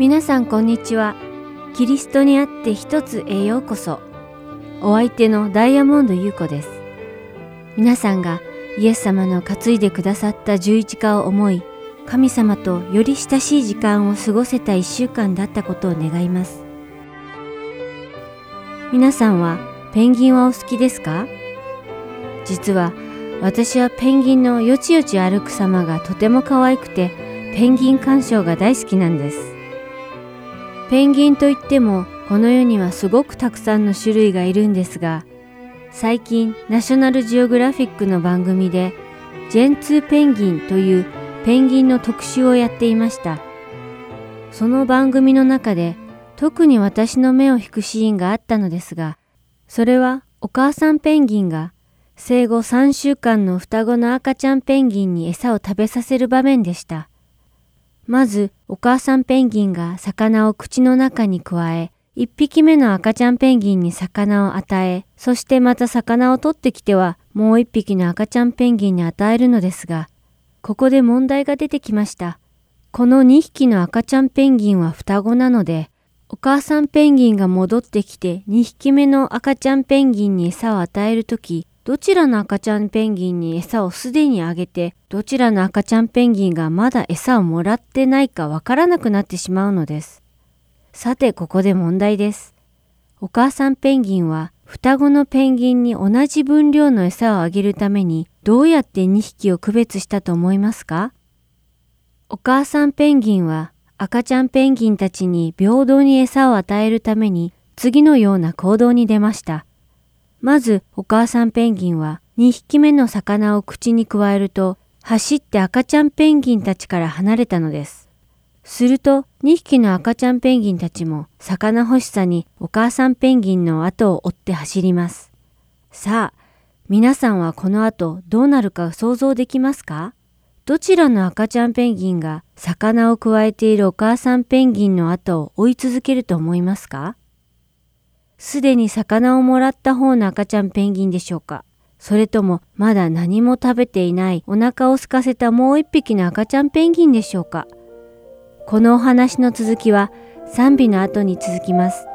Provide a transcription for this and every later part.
皆さんこんにちは。キリストにあって一つへようこそ。お相手のダイヤモンド優子です。皆さんがイエス様の担いでくださった十字架を思い、神様とより親しい時間を過ごせた一週間だったことを願います。皆さんはペンギンはお好きですか？実は私はペンギンのよちよち歩く様がとても可愛くてペンギン鑑賞が大好きなんです。ペンギンといってもこの世にはすごくたくさんの種類がいるんですが最近ナショナルジオグラフィックの番組でジェンツーペンギンというペンギンの特集をやっていました。その番組の中で特に私の目を引くシーンがあったのですがそれはお母さんペンギンが生後3週間の双子の赤ちゃんペンギンに餌を食べさせる場面でした。まず、お母さんペンギンが魚を口の中に加え、一匹目の赤ちゃんペンギンに魚を与え、そしてまた魚を取ってきては、もう一匹の赤ちゃんペンギンに与えるのですが、ここで問題が出てきました。この2匹の赤ちゃんペンギンは双子なので、お母さんペンギンが戻ってきて2匹目の赤ちゃんペンギンに餌を与えるとき、どちらの赤ちゃんペンギンに餌をすでにあげて、どちらの赤ちゃんペンギンがまだ餌をもらってないかわからなくなってしまうのです。さてここで問題です。お母さんペンギンは双子のペンギンに同じ分量の餌をあげるためにどうやって2匹を区別したと思いますか？お母さんペンギンは赤ちゃんペンギンたちに平等に餌を与えるために次のような行動に出ました。まずお母さんペンギンは2匹目の魚を口に加えると走って赤ちゃんペンギンたちから離れたのです。すると2匹の赤ちゃんペンギンたちも魚欲しさにお母さんペンギンの後を追って走ります。さあ、皆さんはこの後どうなるか想像できますか？どちらの赤ちゃんペンギンが魚をくわえているお母さんペンギンの後を追い続けると思いますか？すでに魚をもらった方の赤ちゃんペンギンでしょうか？それともまだ何も食べていないお腹を空かせたもう一匹の赤ちゃんペンギンでしょうか？このお話の続きは賛美の後に続きます。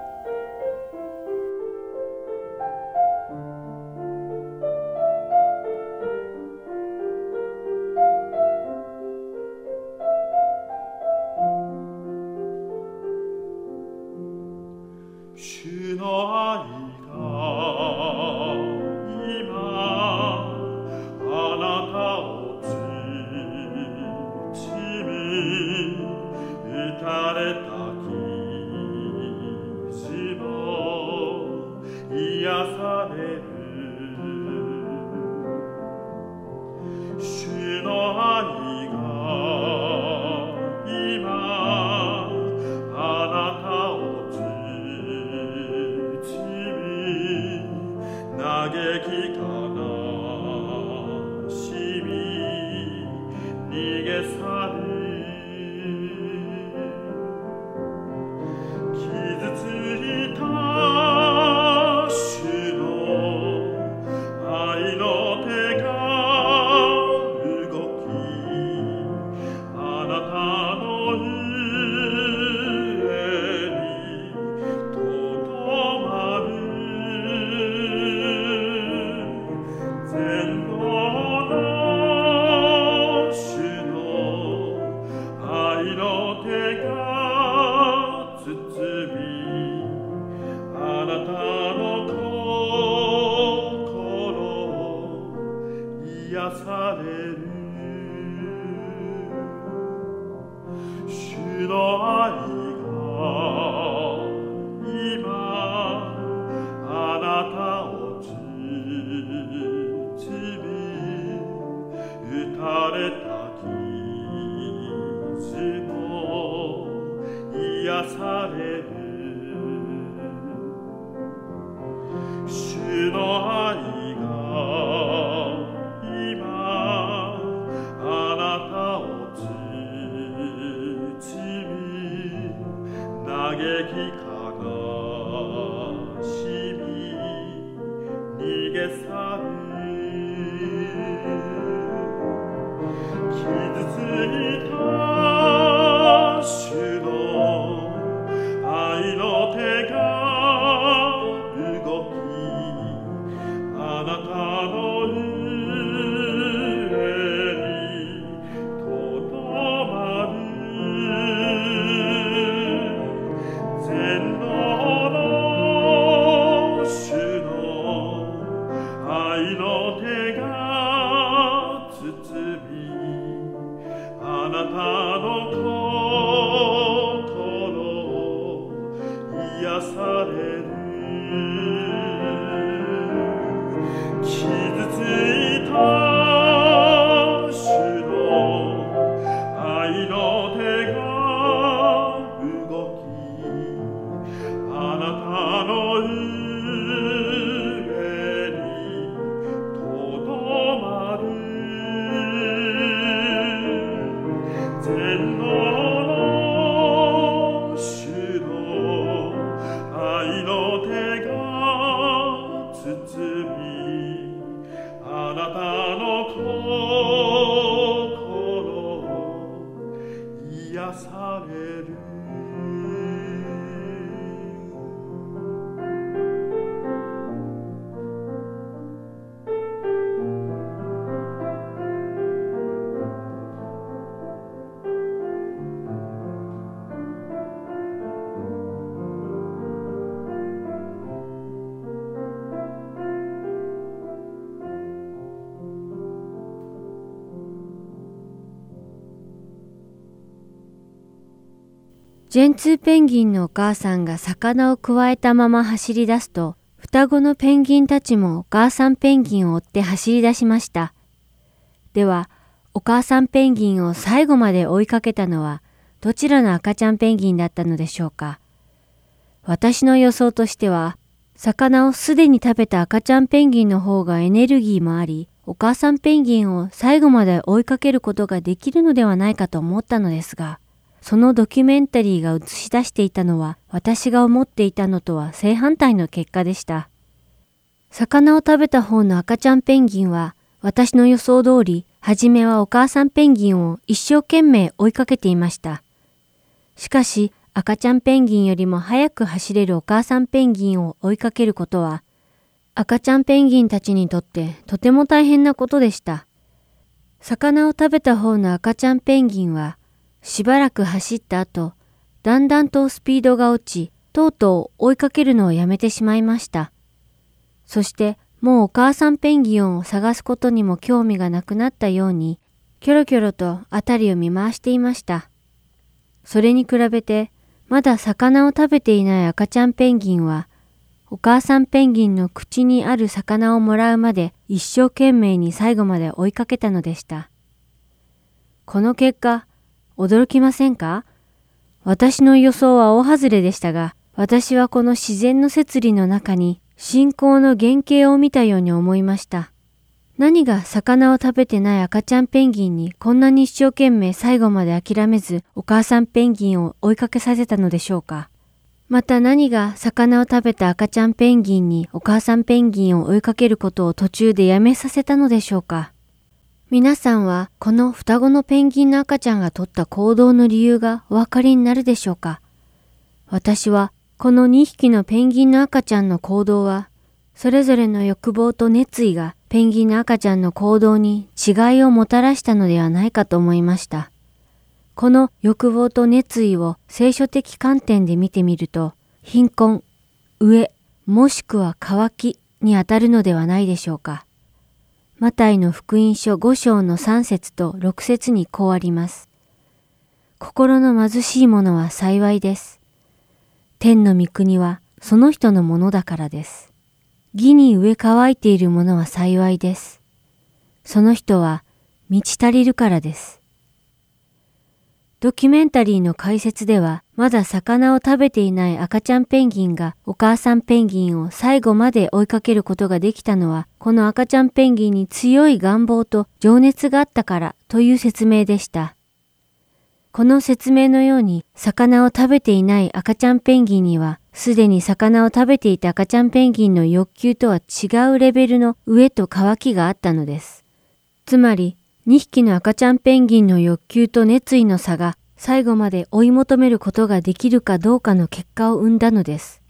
ジェンツーペンギンのお母さんが魚をくわえたまま走り出すと、双子のペンギンたちもお母さんペンギンを追って走り出しました。では、お母さんペンギンを最後まで追いかけたのは、どちらの赤ちゃんペンギンだったのでしょうか。私の予想としては、魚をすでに食べた赤ちゃんペンギンの方がエネルギーもあり、お母さんペンギンを最後まで追いかけることができるのではないかと思ったのですが、そのドキュメンタリーが映し出していたのは私が思っていたのとは正反対の結果でした。魚を食べた方の赤ちゃんペンギンは私の予想通り、はじめはお母さんペンギンを一生懸命追いかけていました。しかし赤ちゃんペンギンよりも速く走れるお母さんペンギンを追いかけることは赤ちゃんペンギンたちにとってとても大変なことでした。魚を食べた方の赤ちゃんペンギンはしばらく走った後、だんだんとスピードが落ち、とうとう追いかけるのをやめてしまいました。そしてもうお母さんペンギンを探すことにも興味がなくなったように、キョロキョロと辺りを見回していました。それに比べて、まだ魚を食べていない赤ちゃんペンギンは、お母さんペンギンの口にある魚をもらうまで一生懸命に最後まで追いかけたのでした。この結果、驚きませんか？私の予想は大外れでしたが、私はこの自然の摂理の中に信仰の原型を見たように思いました。何が魚を食べてない赤ちゃんペンギンにこんなに一生懸命最後まで諦めずお母さんペンギンを追いかけさせたのでしょうか？また何が魚を食べた赤ちゃんペンギンにお母さんペンギンを追いかけることを途中でやめさせたのでしょうか？皆さんはこの双子のペンギンの赤ちゃんが取った行動の理由がお分かりになるでしょうか？私はこの2匹のペンギンの赤ちゃんの行動はそれぞれの欲望と熱意がペンギンの赤ちゃんの行動に違いをもたらしたのではないかと思いました。この欲望と熱意を聖書的観点で見てみると貧困、飢え、もしくは渇きにあたるのではないでしょうか。マタイの福音書5章の3節と6節にこうあります。心の貧しい者は幸いです。天の御国はその人のものだからです。義に植え乾いているものは幸いです。その人は満ち足りるからです。ドキュメンタリーの解説では、まだ魚を食べていない赤ちゃんペンギンがお母さんペンギンを最後まで追いかけることができたのは、この赤ちゃんペンギンに強い願望と情熱があったからという説明でした。この説明のように、魚を食べていない赤ちゃんペンギンには、すでに魚を食べていた赤ちゃんペンギンの欲求とは違うレベルの飢えと渇きがあったのです。つまり、2匹の赤ちゃんペンギンの欲求と熱意の差が最後まで追い求めることができるかどうかの結果を生んだのです。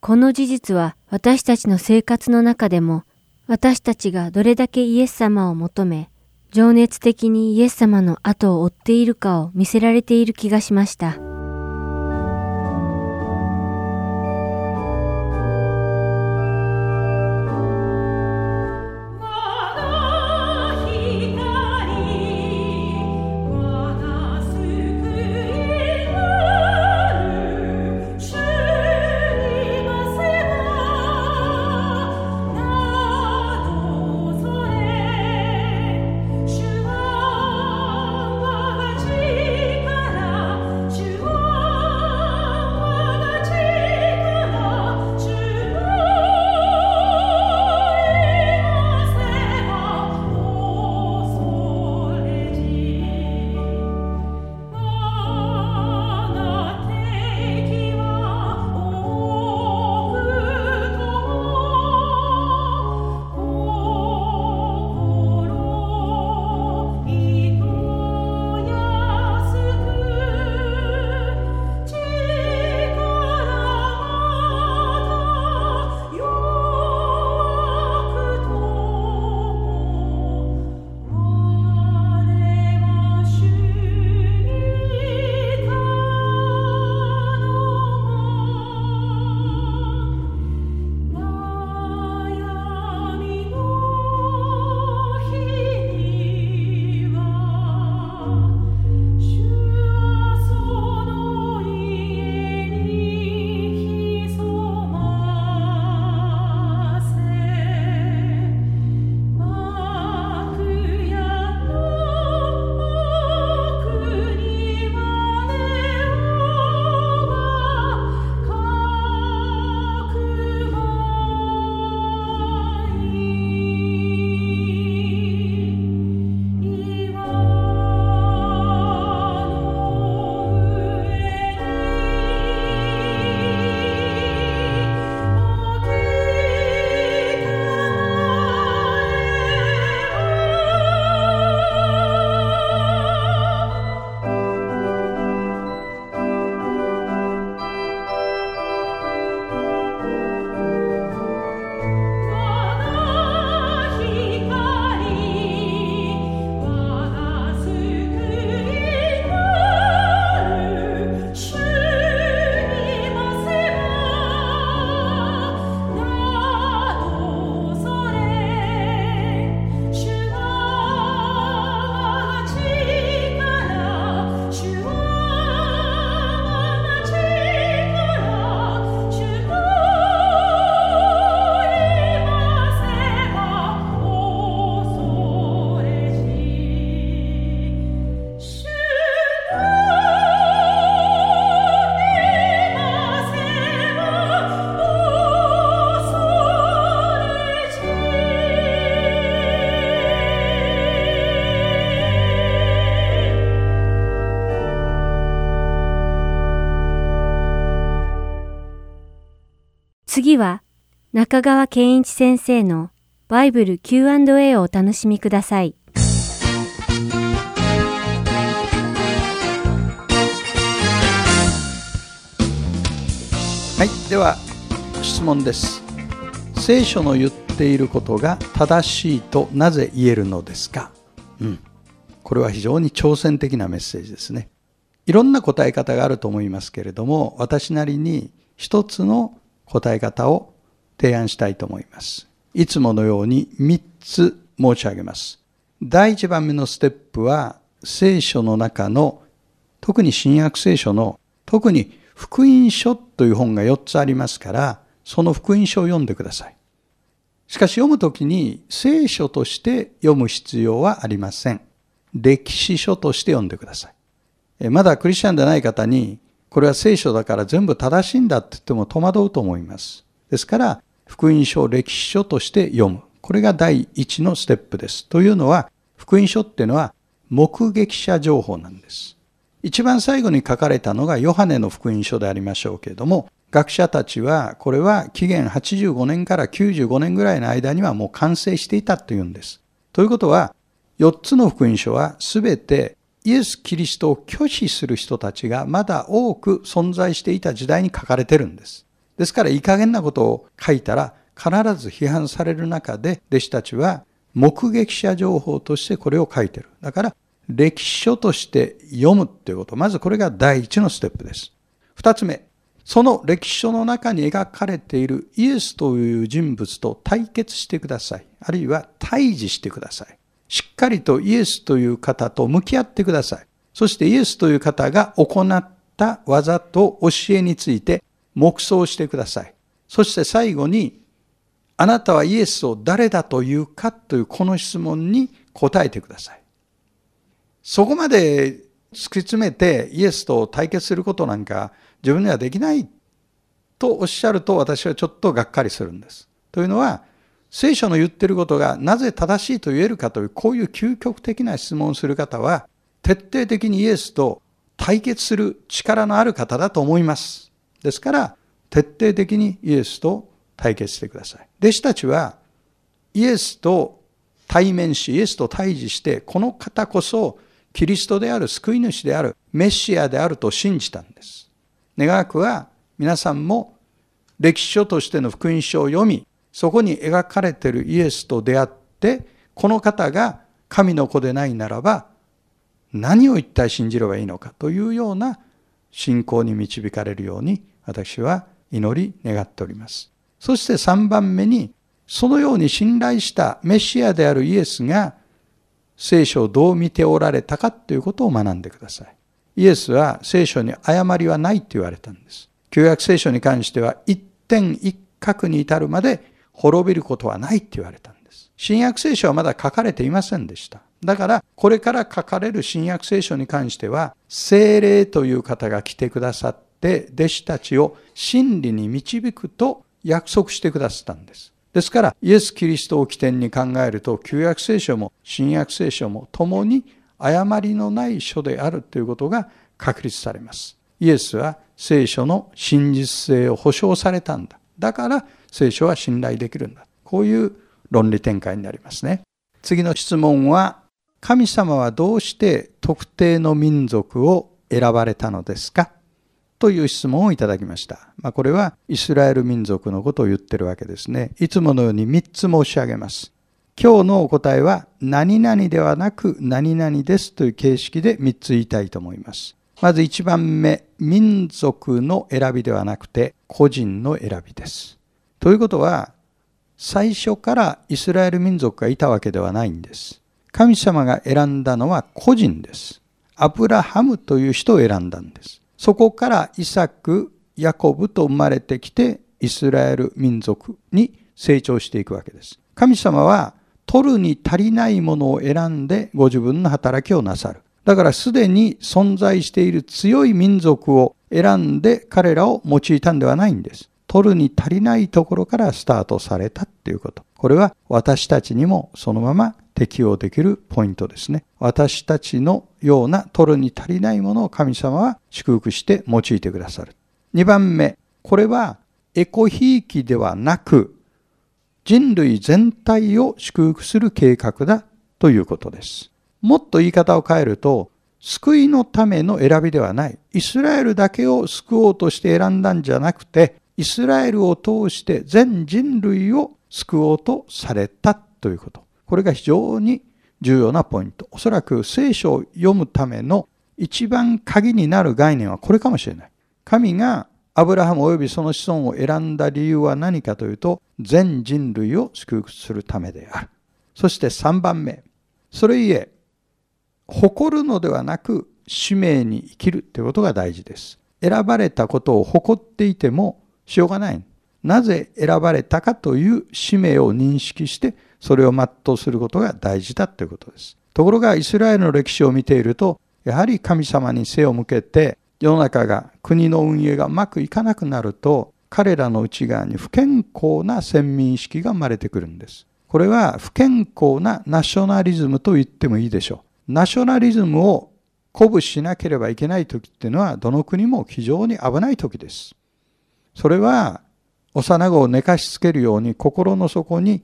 この事実は私たちの生活の中でも私たちがどれだけイエス様を求め、情熱的にイエス様の後を追っているかを見せられている気がしました。次は中川健一先生のバイブル Q&A をお楽しみください。はい、では質問です。聖書の言っていることが正しいとなぜ言えるのですか、うん、これは非常に挑戦的なメッセージですね。いろんな答え方があると思いますけれども、私なりに一つの答え方を提案したいと思います。いつものように3つ申し上げます。第1番目のステップは聖書の中の特に新約聖書の特に福音書という本が4つありますからその福音書を読んでください。しかし読むときに聖書として読む必要はありません。歴史書として読んでください。まだクリスチャンでない方にこれは聖書だから全部正しいんだって言っても戸惑うと思います。ですから、福音書、歴史書として読む。これが第一のステップです。というのは、福音書っていうのは目撃者情報なんです。一番最後に書かれたのがヨハネの福音書でありましょうけれども、学者たちはこれは紀元85年から95年ぐらいの間にはもう完成していたというんです。ということは、4つの福音書はすべてイエス・キリストを拒否する人たちがまだ多く存在していた時代に書かれてるんです。ですから、いい加減なことを書いたら必ず批判される中で、弟子たちは目撃者情報としてこれを書いてる。だから、歴史書として読むっていうこと。まずこれが第一のステップです。二つ目。その歴史書の中に描かれているイエスという人物と対決してください。あるいは対峙してください。しっかりとイエスという方と向き合ってください。そしてイエスという方が行った技と教えについて黙想してください。そして最後に、あなたはイエスを誰だというかというこの質問に答えてください。そこまで突き詰めてイエスと対決することなんか自分にはできないとおっしゃると私はちょっとがっかりするんです。というのは、聖書の言ってることがなぜ正しいと言えるかという、こういう究極的な質問をする方は、徹底的にイエスと対決する力のある方だと思います。ですから、徹底的にイエスと対決してください。弟子たちは、イエスと対面し、イエスと対峙して、この方こそキリストである救い主であるメシアであると信じたんです。願わくは皆さんも歴史書としての福音書を読み、そこに描かれているイエスと出会って、この方が神の子でないならば、何を一体信じればいいのかというような信仰に導かれるように私は祈り願っております。そして3番目に、そのように信頼したメシアであるイエスが聖書をどう見ておられたかということを学んでください。イエスは聖書に誤りはないと言われたんです。旧約聖書に関しては一点一角に至るまで滅びることはないって言われたんです。新約聖書はまだ書かれていませんでした。だから、これから書かれる新約聖書に関しては、精霊という方が来てくださって、弟子たちを真理に導くと約束してくださったんです。ですから、イエス・キリストを起点に考えると、旧約聖書も新約聖書も共に誤りのない書であるということが確立されます。イエスは聖書の真実性を保証されたんだ。だから聖書は信頼できるんだ。こういう論理展開になりますね。次の質問は、神様はどうして特定の民族を選ばれたのですか？という質問をいただきました。まあ、これはイスラエル民族のことを言ってるわけですね。いつものように3つ申し上げます。今日のお答えは、何々ではなく何々ですという形式で3つ言いたいと思います。まず1番目、民族の選びではなくて個人の選びです。ということは、最初からイスラエル民族がいたわけではないんです。神様が選んだのは個人です。アブラハムという人を選んだんです。そこからイサク、ヤコブと生まれてきてイスラエル民族に成長していくわけです。神様は取るに足りないものを選んでご自分の働きをなさる。だからすでに存在している強い民族を選んで彼らを用いたんではないんです。取るに足りないところからスタートされたっていうこと。これは私たちにもそのまま適用できるポイントですね。私たちのような取るに足りないものを神様は祝福して用いてくださる。2番目、これはエコひいきではなく人類全体を祝福する計画だということです。もっと言い方を変えると、救いのための選びではない。イスラエルだけを救おうとして選んだんじゃなくて、イスラエルを通して全人類を救おうとされたということ。これが非常に重要なポイント。おそらく聖書を読むための一番鍵になる概念はこれかもしれない。神がアブラハム及びその子孫を選んだ理由は何かというと、全人類を祝福するためである。そして3番目。それゆえ、誇るのではなく、使命に生きるということが大事です。選ばれたことを誇っていてもしょうがない。なぜ選ばれたかという使命を認識して、それを全うすることが大事だということです。ところが、イスラエルの歴史を見ていると、やはり神様に背を向けて、世の中が国の運営がうまくいかなくなると彼らの内側に不健康な先民意識が生まれてくるんです。これは不健康なナショナリズムと言ってもいいでしょう。ナショナリズムを鼓舞しなければいけない時っていうのはどの国も非常に危ない時です。それは幼子を寝かしつけるように心の底に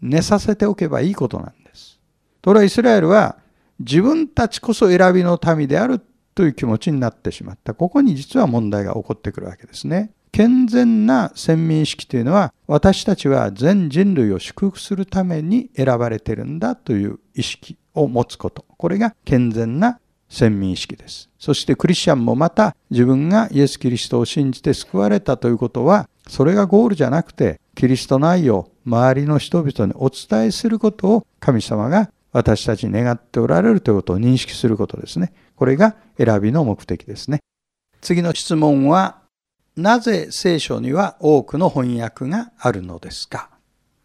寝させておけばいいことなんです。ところがイスラエルは自分たちこそ選びの民であるという気持ちになってしまった。ここに実は問題が起こってくるわけですね。健全な先民意識というのは私たちは全人類を祝福するために選ばれているんだという意識を持つこと。これが健全な先民意識です。そしてクリスチャンもまた自分がイエス・キリストを信じて救われたということはそれがゴールじゃなくてキリストの愛を周りの人々にお伝えすることを神様が私たちに願っておられるということを認識することですね。これが選びの目的ですね。次の質問はなぜ聖書には多くの翻訳があるのですか？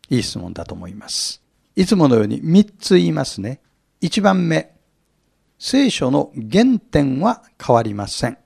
いい質問だと思います。いつものように3つ言いますね。1番目、聖書の原点は変わりません。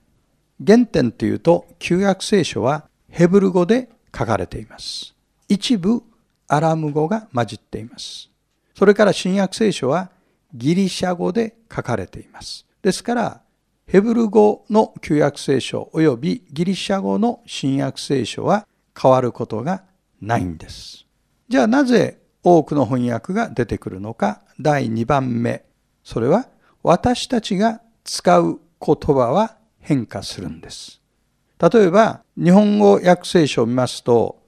原点というと、旧約聖書はヘブル語で書かれています。一部アラム語が混じっています。それから新約聖書はギリシャ語で書かれています。ですから、ヘブル語の旧約聖書及びギリシャ語の新約聖書は変わることがないんです。じゃあなぜ多くの翻訳が出てくるのか第2番目。それは私たちが使う言葉は変化するんです。例えば日本語訳聖書を見ますと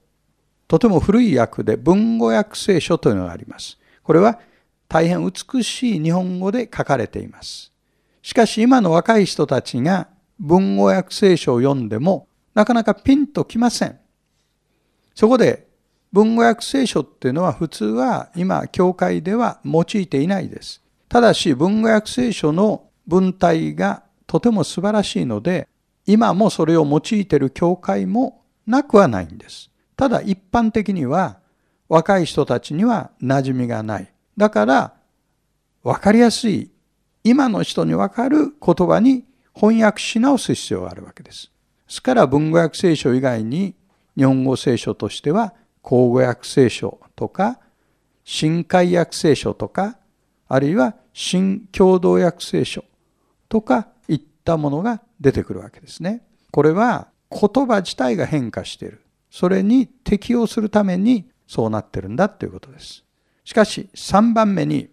とても古い訳で文語訳聖書というのがあります。これは大変美しい日本語で書かれています。しかし今の若い人たちが文語訳聖書を読んでもなかなかピンときません。そこで文語訳聖書っていうのは普通は今教会では用いていないです。ただし文語訳聖書の文体がとても素晴らしいので今もそれを用いている教会もなくはないんです。ただ一般的には若い人たちには馴染みがない。だから分かりやすい今の人にわかる言葉に翻訳し直す必要があるわけです。ですから文語訳聖書以外に日本語聖書としては口語訳聖書とか新海訳聖書とかあるいは新共同訳聖書とかいったものが出てくるわけですね。これは言葉自体が変化している。それに適応するためにそうなってるんだということです。しかし3番目に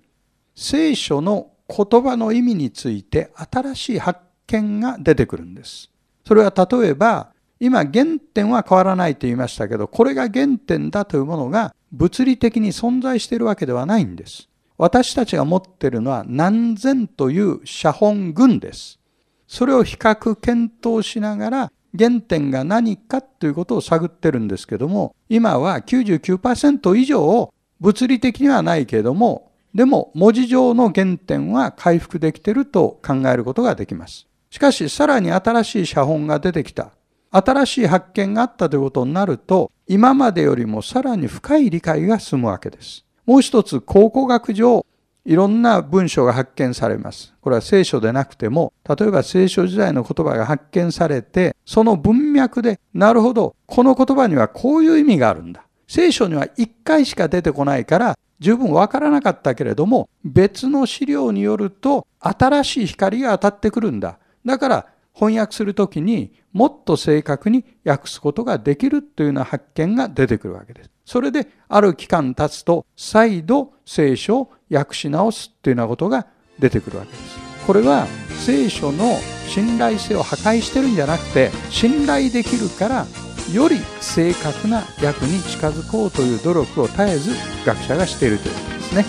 聖書の言葉の意味について新しい発見が出てくるんです。それは例えば今原点は変わらないと言いましたけどこれが原点だというものが物理的に存在しているわけではないんです。私たちが持っているのは何千という写本群です。それを比較検討しながら原点が何かということを探ってるんですけども今は99%以上物理的にはないけれどもでも文字上の原点は回復できていると考えることができます。しかしさらに新しい写本が出てきた。新しい発見があったということになると今までよりもさらに深い理解が進むわけです。もう一つ考古学上いろんな文章が発見されます。これは聖書でなくても、例えば聖書時代の言葉が発見されて、その文脈で、なるほど、この言葉にはこういう意味があるんだ。聖書には一回しか出てこないから、十分わからなかったけれども別の資料によると新しい光が当たってくるんだだから翻訳するときにもっと正確に訳すことができるというような発見が出てくるわけです。それである期間経つと再度聖書を訳し直すというようなことが出てくるわけです。これは聖書の信頼性を破壊してるんじゃなくて信頼できるからより正確な役に近づこうという努力を絶えず学者がしているということですね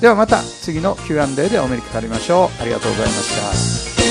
ではまた次の Q&A でお目にかかりましょうありがとうございました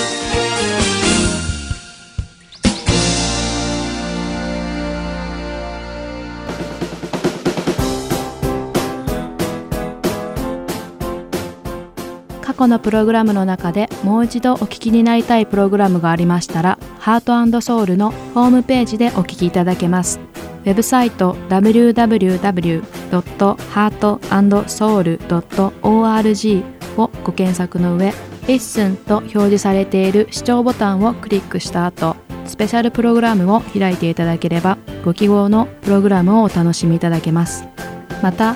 過去のプログラムの中でもう一度お聞きになりたいプログラムがありましたらハートソウルのホームページでお聞きいただけます。ウェブサイト www.heartandsoul.org をご検索の上、 Listen と表示されている視聴ボタンをクリックした後、スペシャルプログラムを開いていただければ、ご希望のプログラムをお楽しみいただけます。また、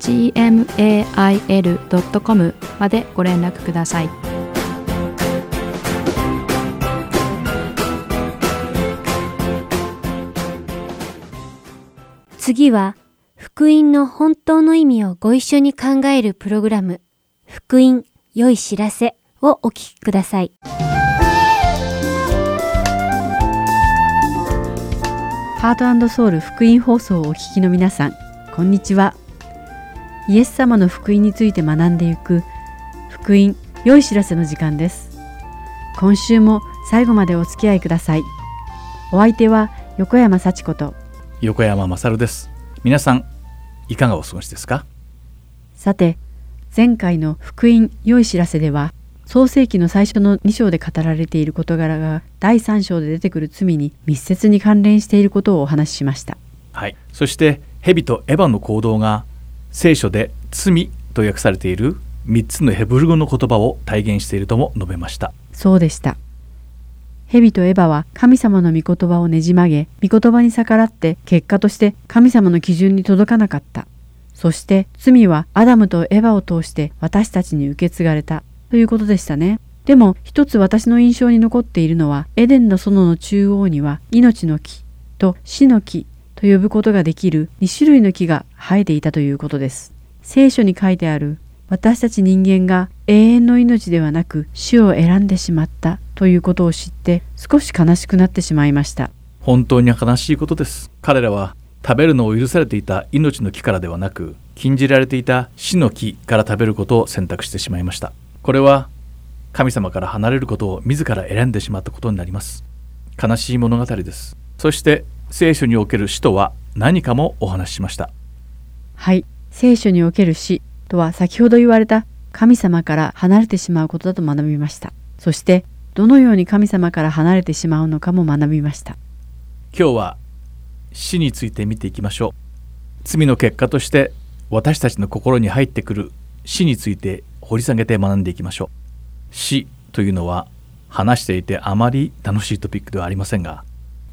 gmail.com までご連絡ください。次は、福音の本当の意味をご一緒に考えるプログラム、福音良い知らせをお聞きください。ハートソウル福音放送をお聞きの皆さん、こんにちは。イエス様の福音について学んでいく福音良い知らせの時間です。今週も最後までお付き合いください。お相手は横山幸子と横山勝です皆さんいかがお過ごしですか？さて前回の福音良い知らせでは創世記の最初の2章で語られている事柄が第3章で出てくる罪に密接に関連していることをお話ししましたはいそして蛇とエヴァの行動が聖書で罪と訳されている3つのヘブル語の言葉を体現しているとも述べましたそうでした蛇とエヴァは神様の御言葉をねじ曲げ、御言葉に逆らって結果として神様の基準に届かなかった。そして罪はアダムとエヴァを通して私たちに受け継がれたということでしたね。でも一つ私の印象に残っているのはエデンの園の中央には命の木と死の木と呼ぶことができる2種類の木が生えていたということです。聖書に書いてある私たち人間が永遠の命ではなく死を選んでしまったということを知って少し悲しくなってしまいました。本当に悲しいことです。彼らは食べるのを許されていた命の木からではなく禁じられていた死の木から食べることを選択してしまいました。これは神様から離れることを自ら選んでしまったことになります。悲しい物語です。そして聖書における死とは何かもお話ししましたはい聖書における死とは先ほど言われた神様から離れてしまうことだと学びました。そしてどのように神様から離れてしまうのかも学びました。今日は死について見ていきましょう。罪の結果として私たちの心に入ってくる死について掘り下げて学んでいきましょう。死というのは話していてあまり楽しいトピックではありませんが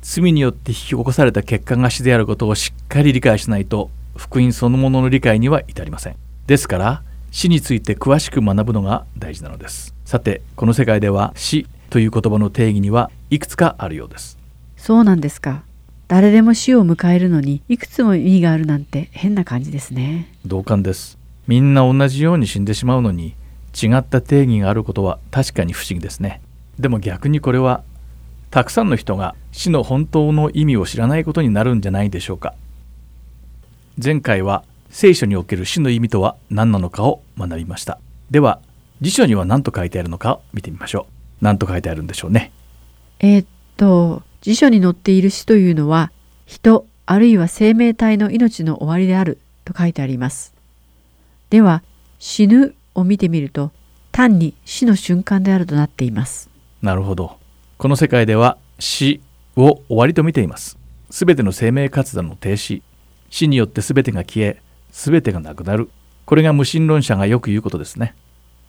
罪によって引き起こされた結果が死であることをしっかり理解しないと福音そのものの理解には至りません。ですから死について詳しく学ぶのが大事なのです。さてこの世界では死という言葉の定義にはいくつかあるようです。そうなんですか。誰でも死を迎えるのにいくつも意味があるなんて変な感じですね。同感です。みんな同じように死んでしまうのに違った定義があることは確かに不思議ですね。でも逆にこれはたくさんの人が死の本当の意味を知らないことになるんじゃないでしょうか。前回は聖書における死の意味とは何なのかを学びました。では辞書には何と書いてあるのかを見てみましょう。何と書いてあるんでしょうね。えー、っと辞書に載っている死というのは人あるいは生命体の命の終わりであると書いてあります。では死ぬを見てみると単に死の瞬間であるとなっています。なるほどこの世界では死を終わりと見ています。すべての生命活動の停止。死によってすべてが消え全てがなくなる。これが無神論者がよく言うことですね。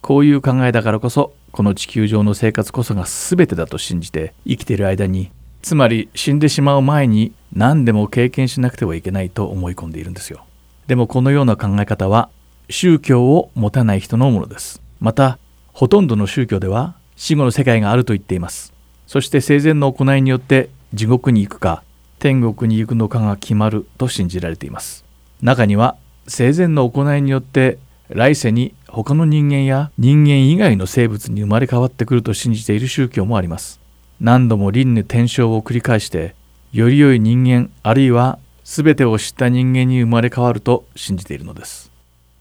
こういう考えだからこそこの地球上の生活こそが全てだと信じて生きている間につまり死んでしまう前に何でも経験しなくてはいけないと思い込んでいるんですよ。でもこのような考え方は宗教を持たない人のものです。またほとんどの宗教では死後の世界があると言っています。そして生前の行いによって地獄に行くか天国に行くのかが決まると信じられています中には生前の行いによって来世に他の人間や人間以外の生物に生まれ変わってくると信じている宗教もあります。何度も輪廻転生を繰り返してより良い人間あるいは全てを知った人間に生まれ変わると信じているのです。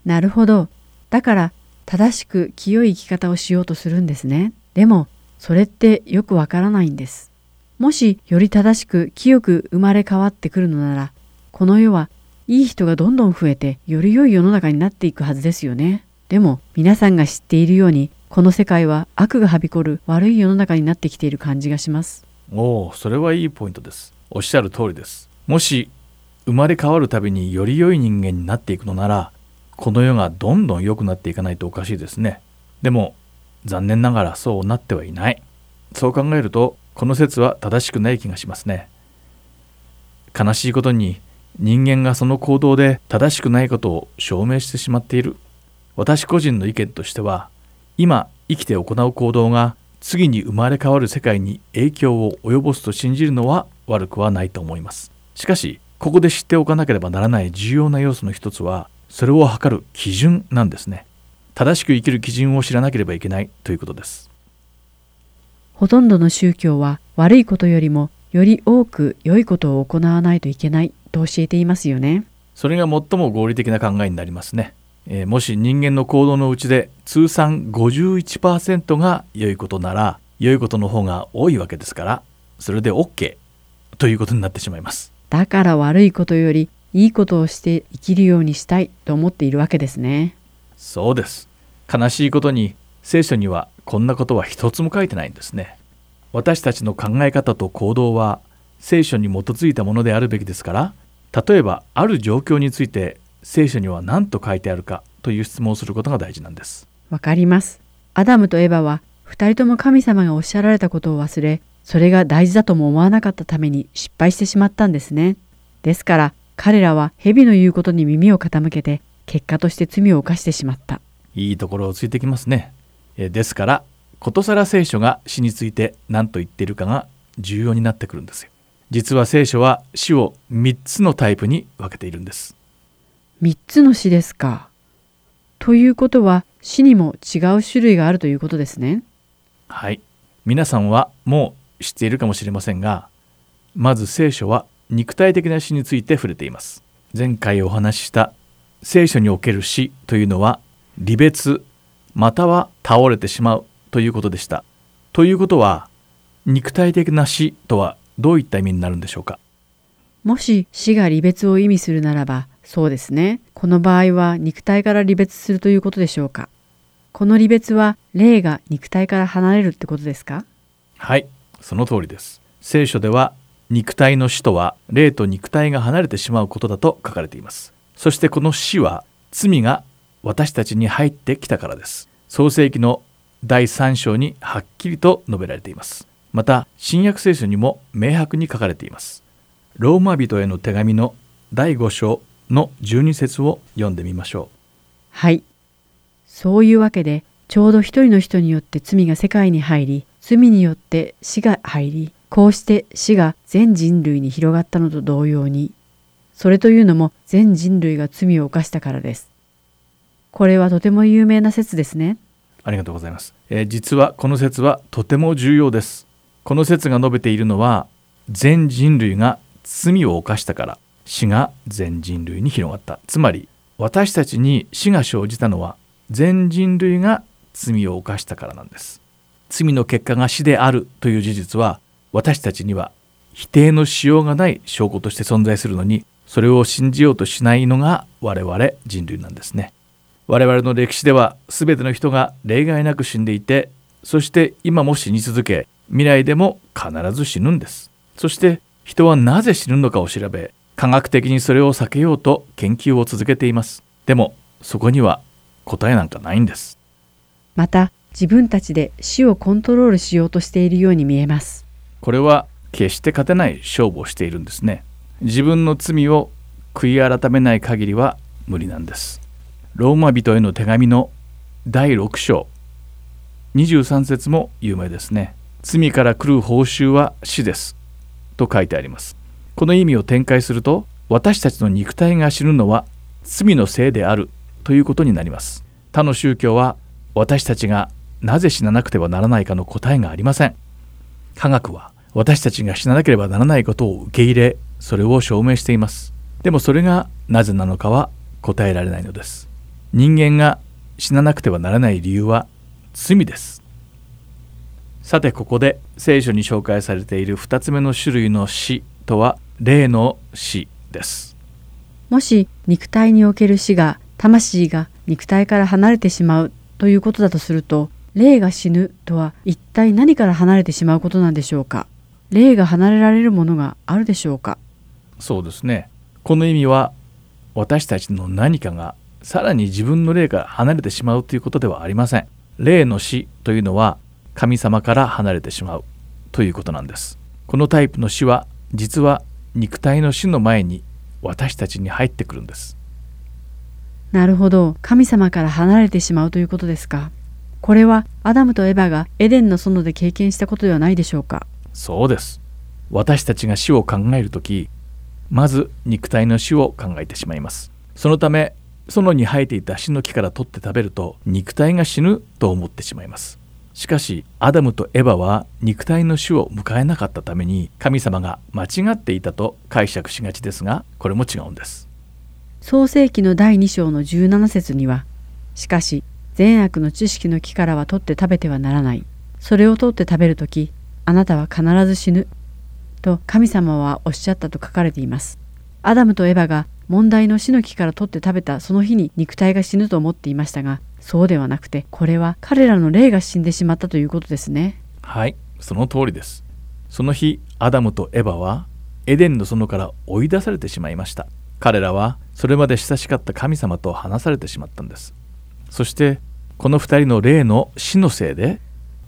なるほど。だから正しく清い生き方をしようとするんですね。でもそれってよくわからないんです。もしより正しく清く生まれ変わってくるのならこの世はいい人がどんどん増えてより良い世の中になっていくはずですよね。でも皆さんが知っているようにこの世界は悪がはびこる悪い世の中になってきている感じがします。おお、それはいいポイントです。おっしゃる通りです。もし生まれ変わるたびにより良い人間になっていくのならこの世がどんどん良くなっていかないとおかしいですね。でも残念ながらそうなってはいない。そう考えるとこの説は正しくない気がしますね。悲しいことに人間がその行動で正しくないことを証明してしまっている。私個人の意見としては今生きて行う行動が次に生まれ変わる世界に影響を及ぼすと信じるのは悪くはないと思います。しかしここで知っておかなければならない重要な要素の一つはそれを測る基準なんですね。正しく生きる基準を知らなければいけないということです。ほとんどの宗教は悪いことよりもより多く良いことを行わないといけないと教えていますよね。それが最も合理的な考えになりますね、えー、もし人間の行動のうちで通算51%が良いことなら良いことの方が多いわけですからそれで OK ということになってしまいます。だから悪いことよりいいことをして生きるようにしたいと思っているわけですねそうです。悲しいことに聖書にはこんなことは一つも書いてないんですね。私たちの考え方と行動は聖書に基づいたものであるべきですから例えばある状況について聖書には何と書いてあるかという質問をすることが大事なんです。わかります。アダムとエバは二人とも神様がおっしゃられたことを忘れそれが大事だとも思わなかったために失敗してしまったんですね。ですから彼らは蛇の言うことに耳を傾けて結果として罪を犯してしまった。いいところをついてきますね。ですからことさら聖書が死について何と言っているかが重要になってくるんですよ。実は聖書は死を3つのタイプに分けているんです。3つの死ですか。ということは死にも違う種類があるということですね。はい。皆さんはもう知っているかもしれませんがまず聖書は肉体的な死について触れています。前回お話しした聖書における死というのは離別または倒れてしまうということでした。ということは肉体的な死とはどういった意味になるんでしょうか？もし死が離別を意味するならばそうですね。この場合は肉体から離別するということでしょうか？この離別は霊が肉体から離れるってことですか？はいその通りです。聖書では肉体の死とは霊と肉体が離れてしまうことだと書かれていますそしてこの死は罪が私たちに入ってきたからです。創世記の第3章にはっきりと述べられています。また新約聖書にも明白に書かれています。ローマ人への手紙の第5章の12節を読んでみましょう。はい。そういうわけでちょうど一人の人によって罪が世界に入り罪によって死が入りこうして死が全人類に広がったのと同様にそれというのも全人類が罪を犯したからです。これはとても有名な説ですね。ありがとうございます、えー、実はこの説はとても重要です。この説が述べているのは全人類が罪を犯したから。死が全人類に広がった。つまり私たちに死が生じたのは全人類が罪を犯したからなんです。罪の結果が死であるという事実は私たちには否定のしようがない証拠として存在するのにそれを信じようとしないのが我々人類なんですね。我々の歴史では全ての人が例外なく死んでいてそして今も死に続け未来でも必ず死ぬんです。そして人はなぜ死ぬのかを調べ科学的にそれを避けようと研究を続けています。でもそこには答えなんかないんです。また自分たちで死をコントロールしようとしているように見えます。これは決して勝てない勝負をしているんですね自分の罪を悔い改めない限りは無理なんです。ローマ人への手紙の第6章。23節も有名ですね。罪から来る報酬は死です。と書いてあります。この意味を展開すると私たちの肉体が死ぬのは罪のせいである。ということになります。他の宗教は私たちがなぜ死ななくてはならないかの答えがありません。科学は私たちが死ななければならないことを受け入れそれを証明しています。でもそれがなぜなのかは答えられないのです。人間が死ななくてはならない理由は罪です。さてここで聖書に紹介されている2つ目の種類の死とは霊の死です。もし肉体における死が魂が肉体から離れてしまうということだとすると霊が死ぬとは一体何から離れてしまうことなんでしょうか？霊が離れられるものがあるでしょうか？そうですね。この意味は私たちの何かがさらに自分の霊から離れてしまうということではありません。霊の死というのは神様から離れてしまうということなんです。このタイプの死は実は肉体の死の前に私たちに入ってくるんです。なるほど。神様から離れてしまうということですか。これはアダムとエバがエデンの園で経験したことではないでしょうか。そうです。私たちが死を考える時まず肉体の死を考えてしまいます。そのため園に生えていた死の木から取って食べると肉体が死ぬと思ってしまいます。しかしアダムとエバは肉体の死を迎えなかったために神様が間違っていたと解釈しがちですがこれも違うんです。創世記の第2章の17節にはしかし善悪の知識の木からは取って食べてはならない。それを取って食べるときあなたは必ず死ぬ。と神様はおっしゃったと書かれています。アダムとエバが問題の死の木から取って食べたその日に肉体が死ぬと思っていましたがそうではなくてこれは彼らの霊が死んでしまったということですね。はいその通りです。その日アダムとエバはエデンの園から追い出されてしまいました。彼らはそれまで親しかった神様と話されてしまったんです。そしてこの二人の霊の死のせいで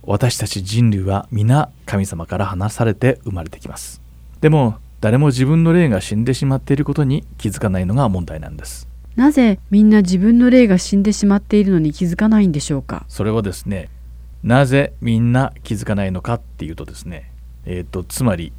私たち人類は皆神様から離されて生まれてきます。でも誰も自分の霊が死んでしまっていることに気づかないのが問題なんです。なぜみんな自分の霊が死んでしまっているのに気づかないんでしょうか？それはですねなぜみんな気づかないのかっていうとですねえっ、ー、とつまり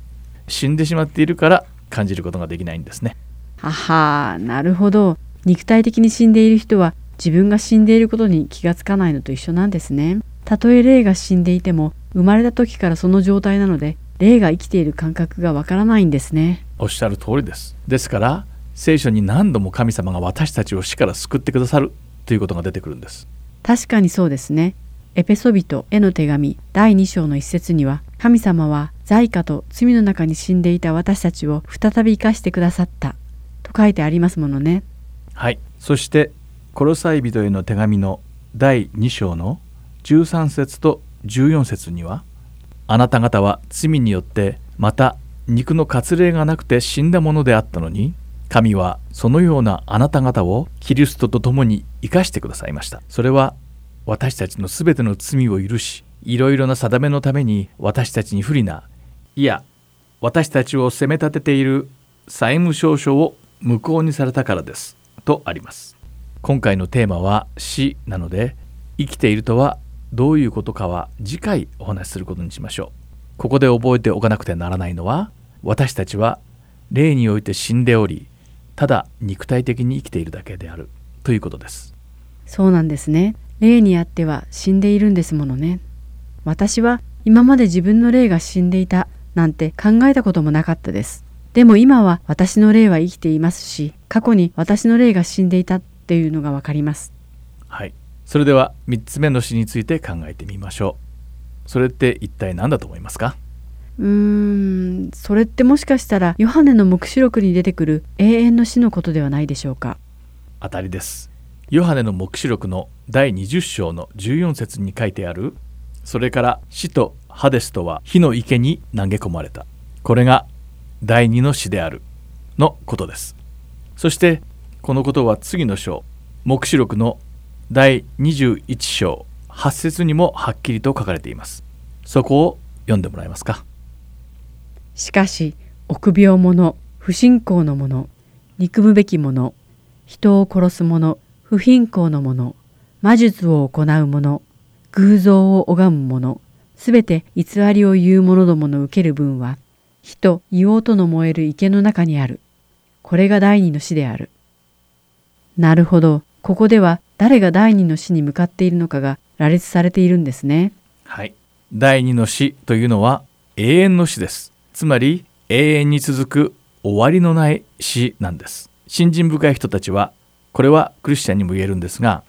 死んでしまっているから感じることができないんですね。ははなるほど。肉体的に死んでいる人は自分が死んでいることに気がつかないのと一緒なんですねたとえ霊が死んでいても生まれた時からその状態なので霊が生きている感覚がわからないんですね。おっしゃる通りです。ですから聖書に何度も神様が私たちを死から救ってくださるということが出てくるんです。確かにそうですね。エペソビトへの手紙第2章の一節には神様は罪過と罪の中に死んでいた私たちを再び生かしてくださったと書いてありますものね。はい。そしてコロサイ人への手紙の第2章の13節と14節にはあなた方は罪によってまた肉の割礼がなくて死んだものであったのに神はそのようなあなた方をキリストと共に生かしてくださいました。それは私たちのすべての罪を許しいろいろな定めのために私たちに不利ないや私たちを責め立てている債務証書を無効にされたからです。とあります。今回のテーマは死なので生きているとはどういうことかは次回お話しすることにしましょう。ここで覚えておかなくてならないのは私たちは霊において死んでおりただ肉体的に生きているだけであるということです。そうなんですね。霊にあっては死んでいるんですものね。私は今まで自分の霊が死んでいたなんて考えたこともなかったです。でも今は私の霊は生きていますし過去に私の霊が死んでいたっていうのがわかります。はいそれでは3つ目の詩について考えてみましょう。それって一体何だと思いますか？うーんそれってもしかしたらヨハネの黙示録に出てくる永遠の死のことではないでしょうか？当たりです。ヨハネの黙示録の第20章の14節に書いてあるそれから死とハデスとは火の池に投げ込まれた。これが第二の死であるのことです。そしてこのことは次の章黙示録の第21章8節にもはっきりと書かれています。そこを読んでもらえますか？しかし臆病者不信仰の者憎むべき者人を殺す者不貧困の者魔術を行う者偶像を拝む者すべて偽りを言う者どもの受ける分は火と硫黄との燃える池の中にある。これが第二の死である。なるほど。ここでは誰が第二の死に向かっているのかが羅列されているんですね。はい。第二の死というのは永遠の死です。つまり永遠に続く終わりのない死なんです。信心深い人たちはこれはクリスチャンにも言えるんですが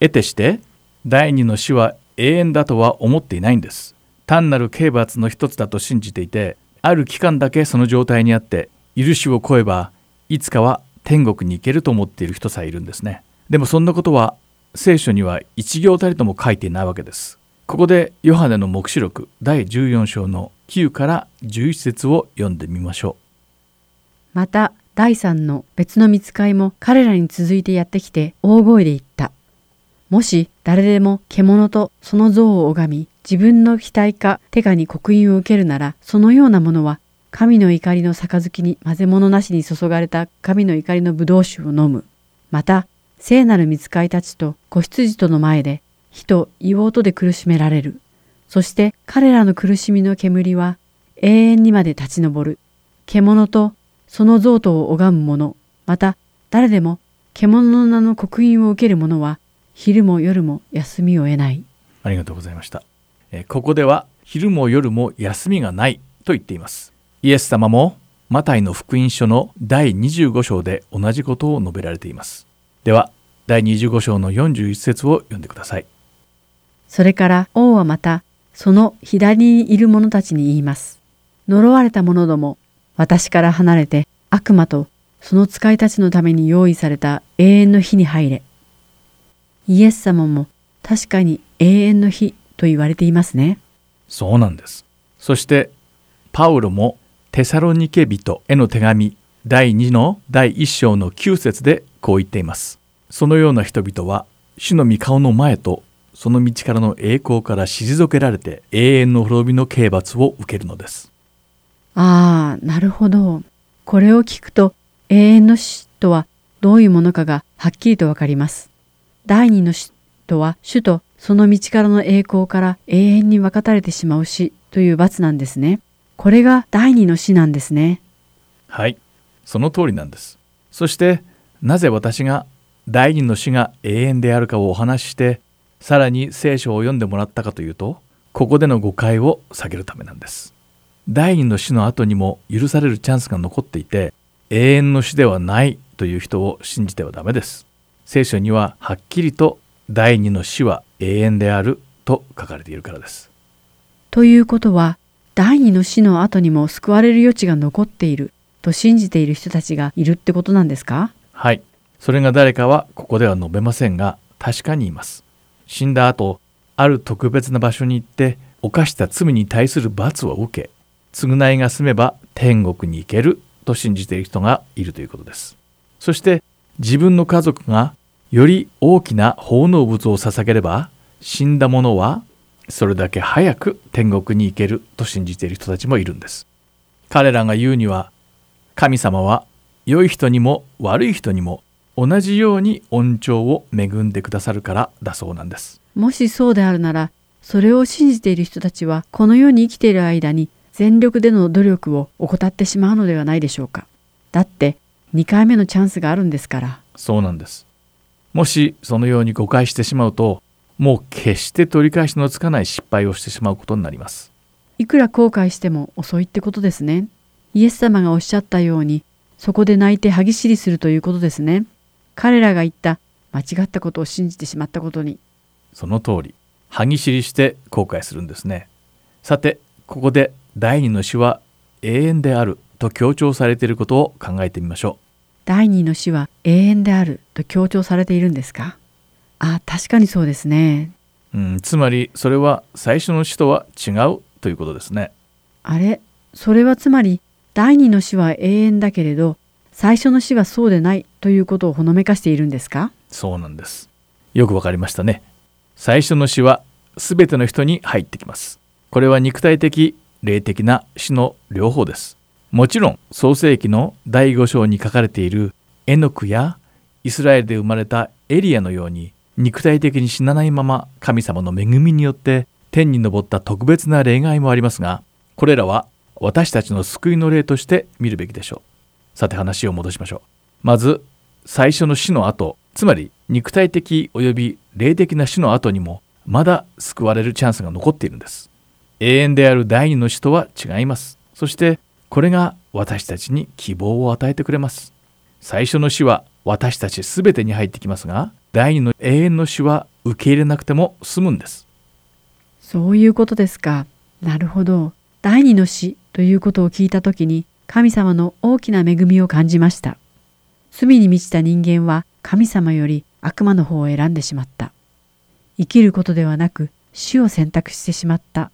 得てして第二の死は永遠だとは思っていないんです。単なる刑罰の一つだと信じていてある期間だけその状態にあって許しを超えばいつかは天国に行けると思っている人さえいるんですね。でもそんなことは聖書には一行たりとも書いていないわけです。ここでヨハネの黙示録第14章の9から11節を読んでみましょう。また第3の別の見つかいも彼らに続いてやってきて大声で言った。もし誰でも獣とその像を拝み、自分の額か手かに刻印を受けるなら、そのようなものは、神の怒りの杯に混ぜ物なしに注がれた神の怒りの葡萄酒を飲む。また、聖なる見使いたちと子羊との前で、火と硫黄で苦しめられる。そして彼らの苦しみの煙は永遠にまで立ち上る。獣とその像とを拝む者、また誰でも獣の名の刻印を受ける者は昼も夜も休みを得ない。ありがとうございました。えここでは昼も夜も休みがないと言っています。イエス様もマタイの福音書の第25章で同じことを述べられています。では、第25章の41節を読んでください。それから王はまた、その左にいる者たちに言います。呪われた者ども、私から離れて悪魔とその使いたちのために用意された永遠の火に入れ。イエス様も確かに永遠の火と言われていますね。そうなんです。そしてパウロもテサロニケ人への手紙第2の第1章の9節でこう言っています。そのような人々は主の御顔の前とその道からの栄光から退けられて永遠の滅びの刑罰を受けるのです。ああ、なるほど。これを聞くと永遠の死とはどういうものかがはっきりとわかります。第二の死とは主とその道からの栄光から永遠に分かたれてしまう死という罰なんですね。これが第二の死なんですね。はい、その通りなんです。そしてなぜ私が第二の死が永遠であるかをお話ししてさらに聖書を読んでもらったかというとここでの誤解を下げるためなんです。第二の死の後にも許されるチャンスが残っていて永遠の死ではないという人を信じてはダメです。聖書にははっきりと第二の死は永遠であると書かれているからです。ということは第二の死の後にも救われる余地が残っていると信じている人たちがいるってことなんですか？はい。それが誰かはここでは述べませんが確かにいます。死んだ後ある特別な場所に行って犯した罪に対する罰を受け償いが済めば天国に行けると信じている人がいるということです。そして自分の家族がより大きな奉納物を捧げれば死んだ者はそれだけ早く天国に行けると信じている人たちもいるんです。彼らが言うには神様は良い人にも悪い人にも同じように恩寵を恵んでくださるからだそうなんです。もしそうであるならそれを信じている人たちはこの世に生きている間に全力での努力を怠ってしまうのではないでしょうか。だって2回目のチャンスがあるんですから。そうなんです。もしそのように誤解してしまうと、もう決して取り返しのつかない失敗をしてしまうことになります。いくら後悔しても遅いってことですね。イエス様がおっしゃったように、そこで泣いて歯ぎしりするということですね。彼らが言った間違ったことを信じてしまったことに。その通り、歯ぎしりして後悔するんですね。さて、ここで第二の死は永遠であると強調されていることを考えてみましょう。第二の死は永遠であると強調されているんですか？あ、確かにそうですね。うん、つまりそれは最初の死とは違うということですね。あれ、それはつまり第二の死は永遠だけれど、最初の死はそうでないということをほのめかしているんですか？そうなんです。よくわかりましたね。最初の死はすべての人に入ってきます。これは肉体的霊的な死の両方です。もちろん創世記の第5章に書かれているエノクやイスラエルで生まれたエリアのように肉体的に死なないまま神様の恵みによって天に昇った特別な例外もありますがこれらは私たちの救いの例として見るべきでしょうさて話を戻しましょうまず最初の死の後つまり肉体的及び霊的な死の後にもまだ救われるチャンスが残っているんです永遠である第二の死とは違います。そしてこれが私たちに希望を与えてくれます。最初の死は私たち全てに入ってきますが、第二の永遠の死は受け入れなくても済むんです。そういうことですか。なるほど。第二の死ということを聞いたときに神様の大きな恵みを感じました。罪に満ちた人間は神様より悪魔の方を選んでしまった。生きることではなく死を選択してしまった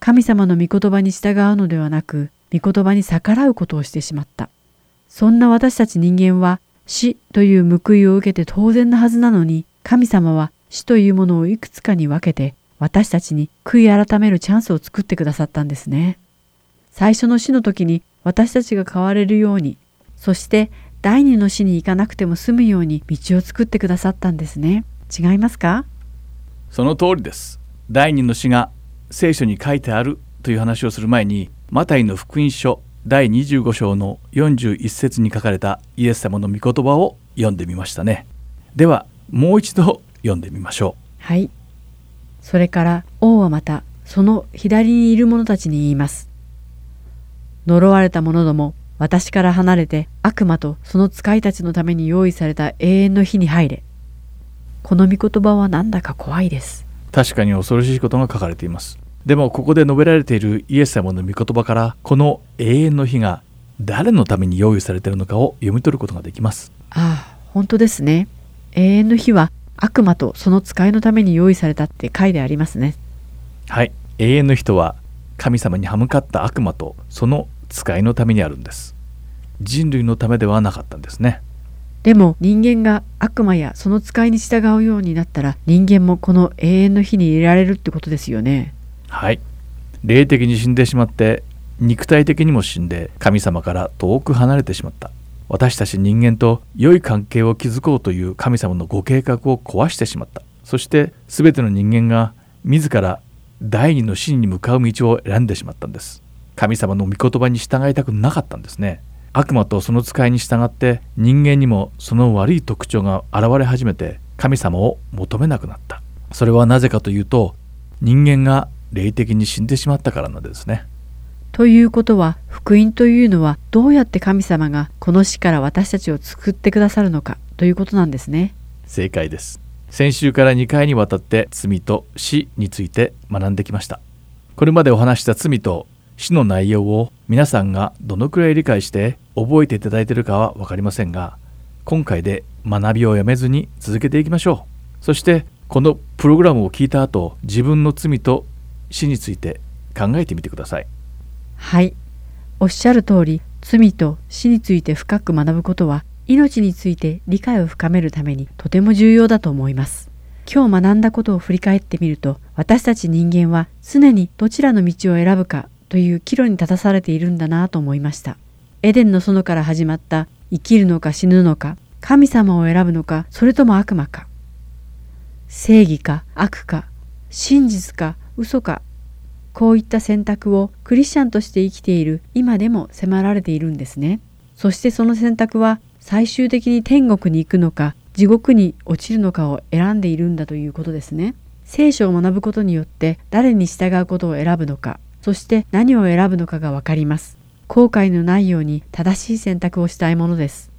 神様の御言葉に従うのではなく、御言葉に逆らうことをしてしまった。そんな私たち人間は死という報いを受けて当然なはずなのに、神様は死というものをいくつかに分けて私たちに悔い改めるチャンスを作ってくださったんですね。最初の死の時に私たちが変われるように、そして第二の死に行かなくても済むように道を作ってくださったんですね。違いますか？その通りです第二の死が聖書に書いてあるという話をする前にマタイの福音書第25章の41節に書かれたイエス様の御言葉を読んでみましたねではもう一度読んでみましょはい。それから王はまたその左にいる者たちに言います。呪われた者ども、私から離れて悪魔とその使いたちのために用意された永遠の火に入れ。この御言葉はなんだか怖いです。う確かに恐ろしいことが書かれていますでもここで述べられているイエス様の御言葉からこの永遠の日が誰のために用意されているのかを読み取ることができますああ、本当ですね。永遠の火は悪魔とその使いのために用意されたって書いてありますね。はい永遠の人は神様に歯向かった悪魔とその使いのためにあるんです。人類のためではなかったんですね。でも人間が悪魔やその使いに従うようになったら人間もこの永遠の火に入れられるってことですよね。はい。霊的に死んでしまって肉体的にも死んで神様から遠く離れてしまった。私たち人間と良い関係を築こうという神様のご計画を壊してしまった。そして全ての人間が自ら第二の死に向かう道を選んでしまったんです神様の御言葉に従いたくなかったんですね。悪魔とその使いに従って人間にもその悪い特徴が現れ始めて神様を求めなくなった。それはなぜかというと人間が霊的に死んでしまったからなんですね。ということは福音というのはどうやって神様がこの死から私たちを救ってくださるのかということなんですね。正解です。先週から2回にわたって罪と死について学んできました。これまでお話した罪と死の内容を皆さんがどのくらい理解して覚えていただいているかは分かりませんが今回で学びをやめずに続けていきましょうそしてこのプログラムを聞いた後自分の罪と死について考えてみてくださいはい。おっしゃる通り罪と死について深く学ぶことは命について理解を深めるためにとても重要だと思います。今日学んだことを振り返ってみると私たち人間は常にどちらの道を選ぶかという岐路に立たされているんだなと思いました。エデンの園から始まった生きるのか死ぬのか神様を選ぶのかそれとも悪魔か正義か悪か真実か嘘かこういった選択をクリスチャンとして生きている今でも迫られているんですね。そしてその選択は最終的に天国に行くのか地獄に落ちるのかを選んでいるんだということですね。聖書を学ぶことによって誰に従うことを選ぶのか、そして何を選ぶのかがわかります。後悔のないように正しい選択をしたいものです。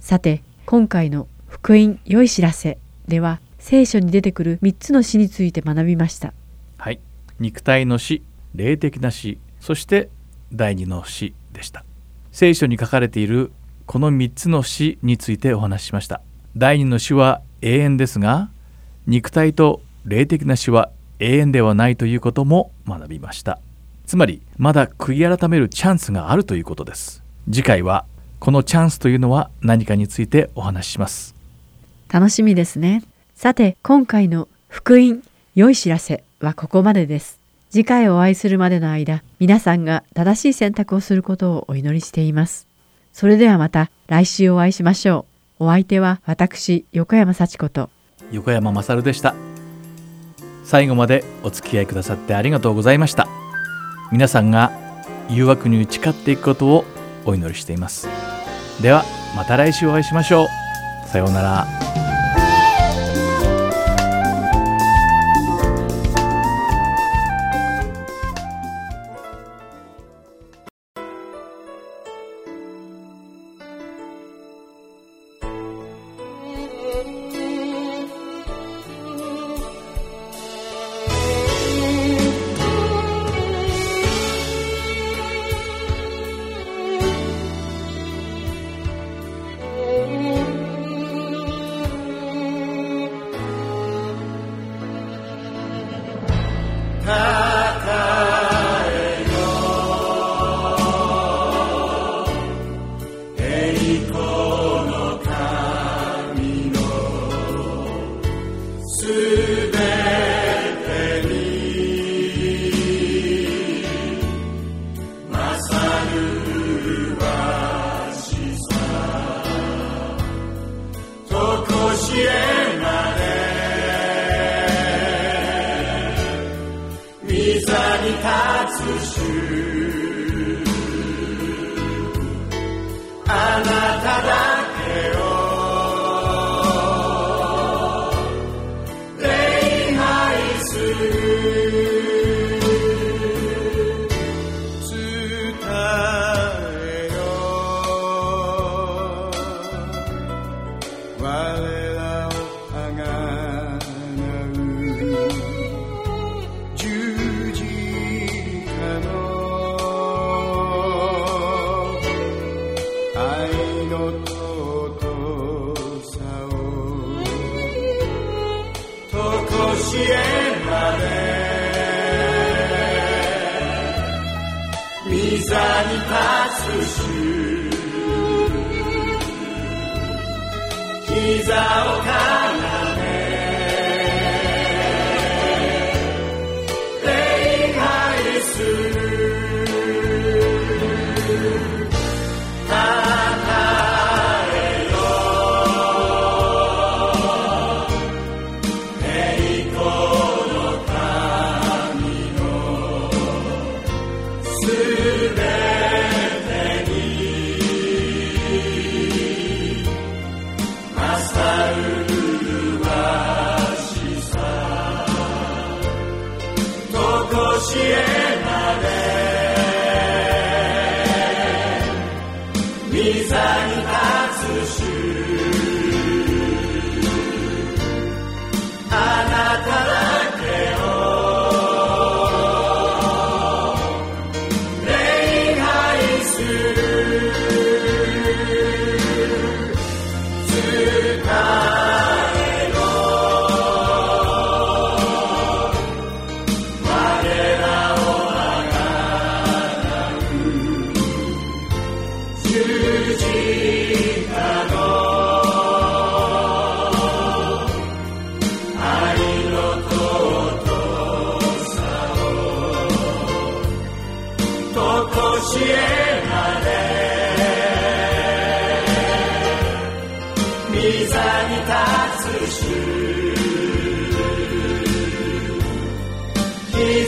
さて、今回の福音良い知らせでは聖書に出てくる3つの死について学びました。はい肉体の死霊的な死そして第二の死でした聖書に書かれているこの3つの死についてお話ししました第二の死は永遠ですが肉体と霊的な死は永遠ではないということも学びましたつまりまだ悔い改めるチャンスがあるということです次回はこのチャンスというのは何かについてお話しします楽しみですね。さて、今回の福音良い知らせはここまでです。次回お会いするまでの間、皆さんが正しい選択をすることをお祈りしています。それではまた来週お会いしましょう。お相手は私、横山幸子と、横山勝でした最後までお付き合いくださってありがとうございました。皆さんが誘惑に打ち勝っていくことをお祈りしています。ではまた来週お会いしましょう。さようなら。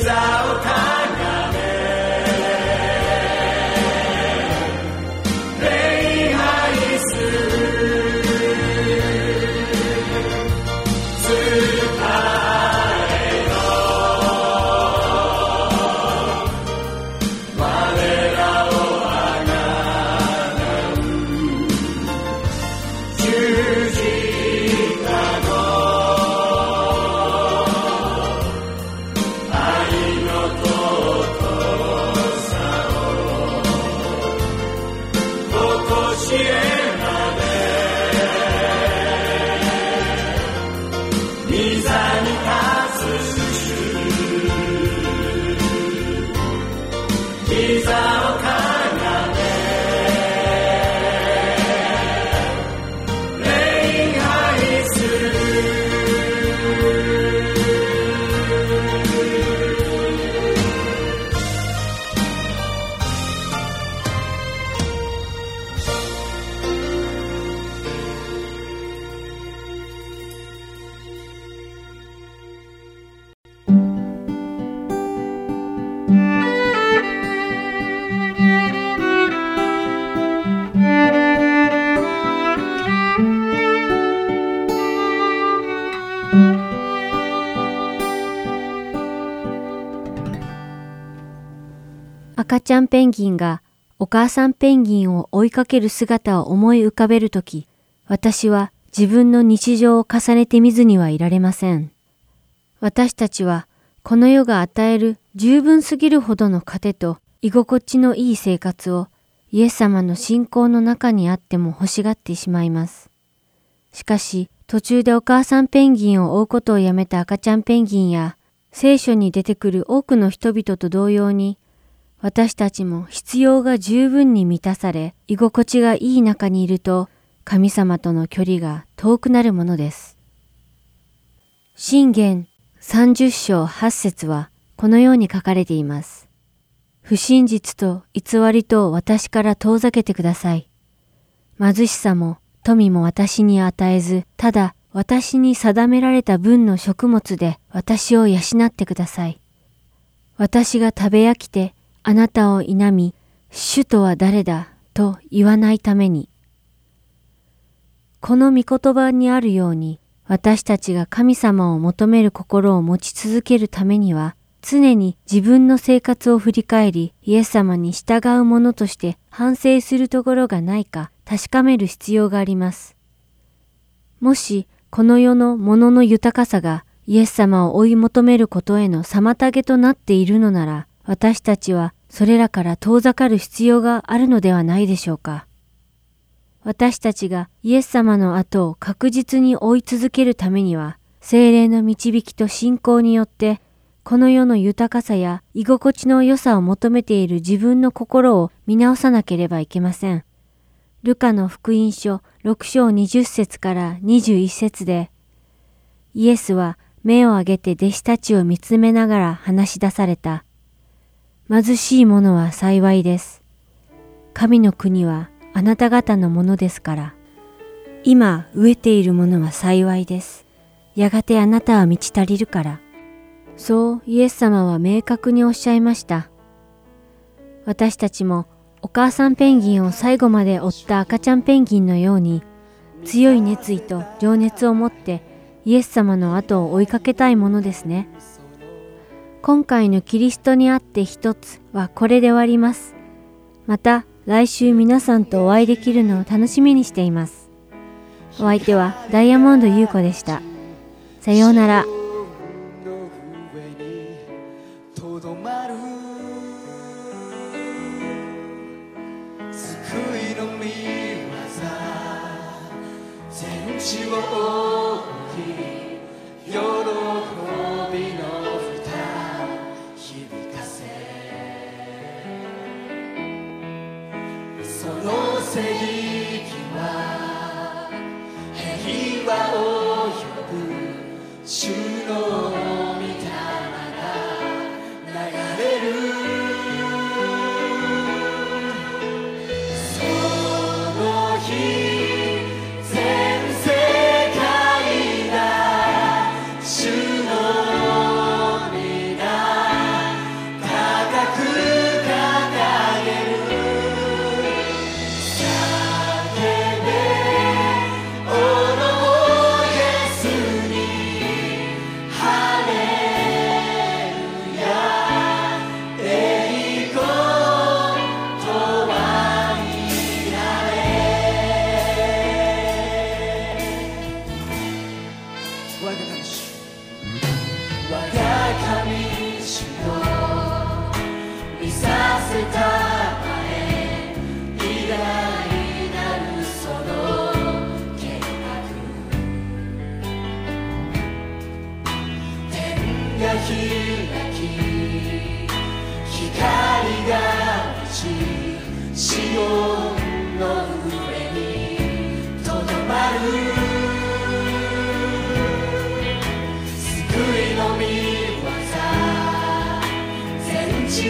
desire. んペンギンがお母さんペンギンを追いかける姿を思い浮かべるとき、私は自分の日常を重ねてみずにはいられません。私たちはこの世が与える十分すぎるほどの糧と居心地のいい生活をイエス様の信仰の中にあっても欲しがってしまいます。しかし途中でお母さんペンギンを追うことをやめた赤ちゃんペンギンや聖書に出てくる多くの人々と同様に私たちも必要が十分に満たされ、居心地がいい中にいると、神様との距離が遠くなるものです。信玄30章8節はこのように書かれています。不真実と偽りと私から遠ざけてください。貧しさも富も私に与えず、ただ私に定められた分の食物で私を養ってください。私が食べ飽きてあなたを否み、主とは誰だと言わないために。この御言葉にあるように、私たちが神様を求める心を持ち続けるためには、常に自分の生活を振り返り、イエス様に従う者として反省するところがないか確かめる必要があります。もし、この世のものの豊かさがイエス様を追い求めることへの妨げとなっているのなら、私たちはそれらから遠ざかる必要があるのではないでしょうか。私たちがイエス様の後を確実に追い続けるためには、精霊の導きと信仰によって、この世の豊かさや居心地の良さを求めている自分の心を見直さなければいけません。ルカの福音書6章20節から21節で、イエスは目を上げて弟子たちを見つめながら話し出された。貧しい者は幸いです。神の国はあなた方のものですから。今飢えている者は幸いです。やがてあなたは満ち足りるから。そうイエス様は明確におっしゃいました。私たちもお母さんペンギンを最後まで追った赤ちゃんペンギンのように強い熱意と情熱を持ってイエス様の後を追いかけたいものですね。今回のキリストにあって一つはこれで終わります。また来週皆さんとお会いできるのを楽しみにしています。お相手はダイヤモンド優子でした。さようなら。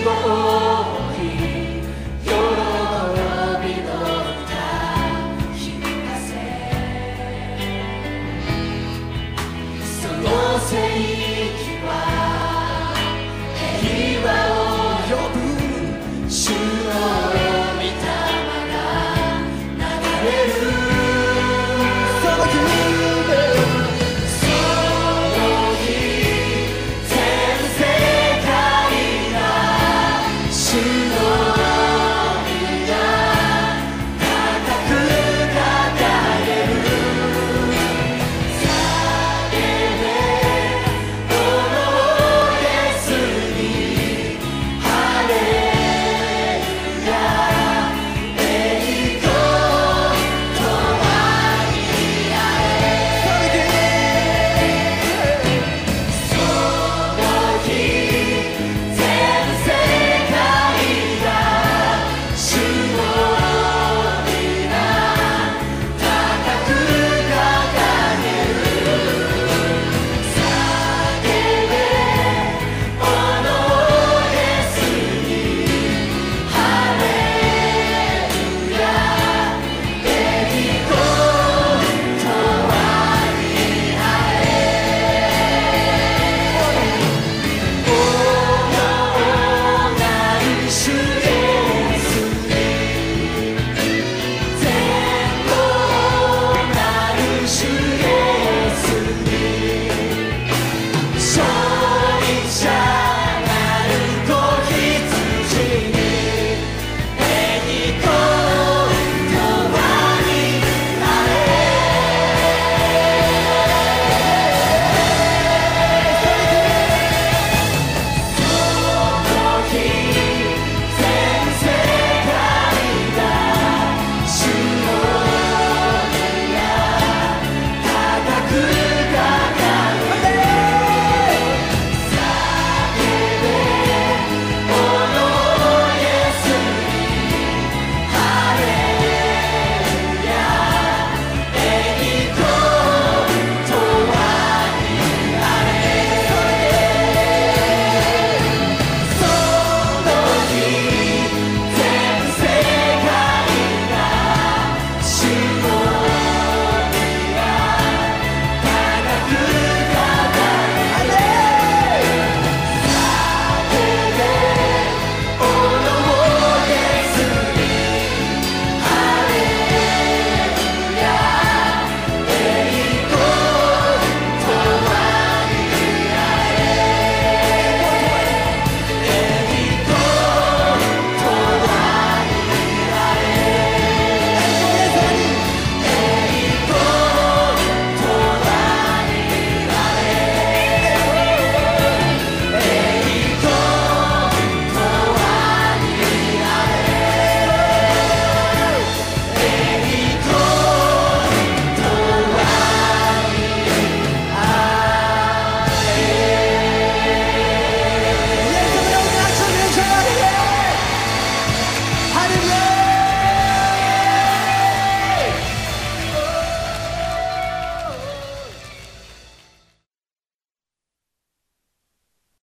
を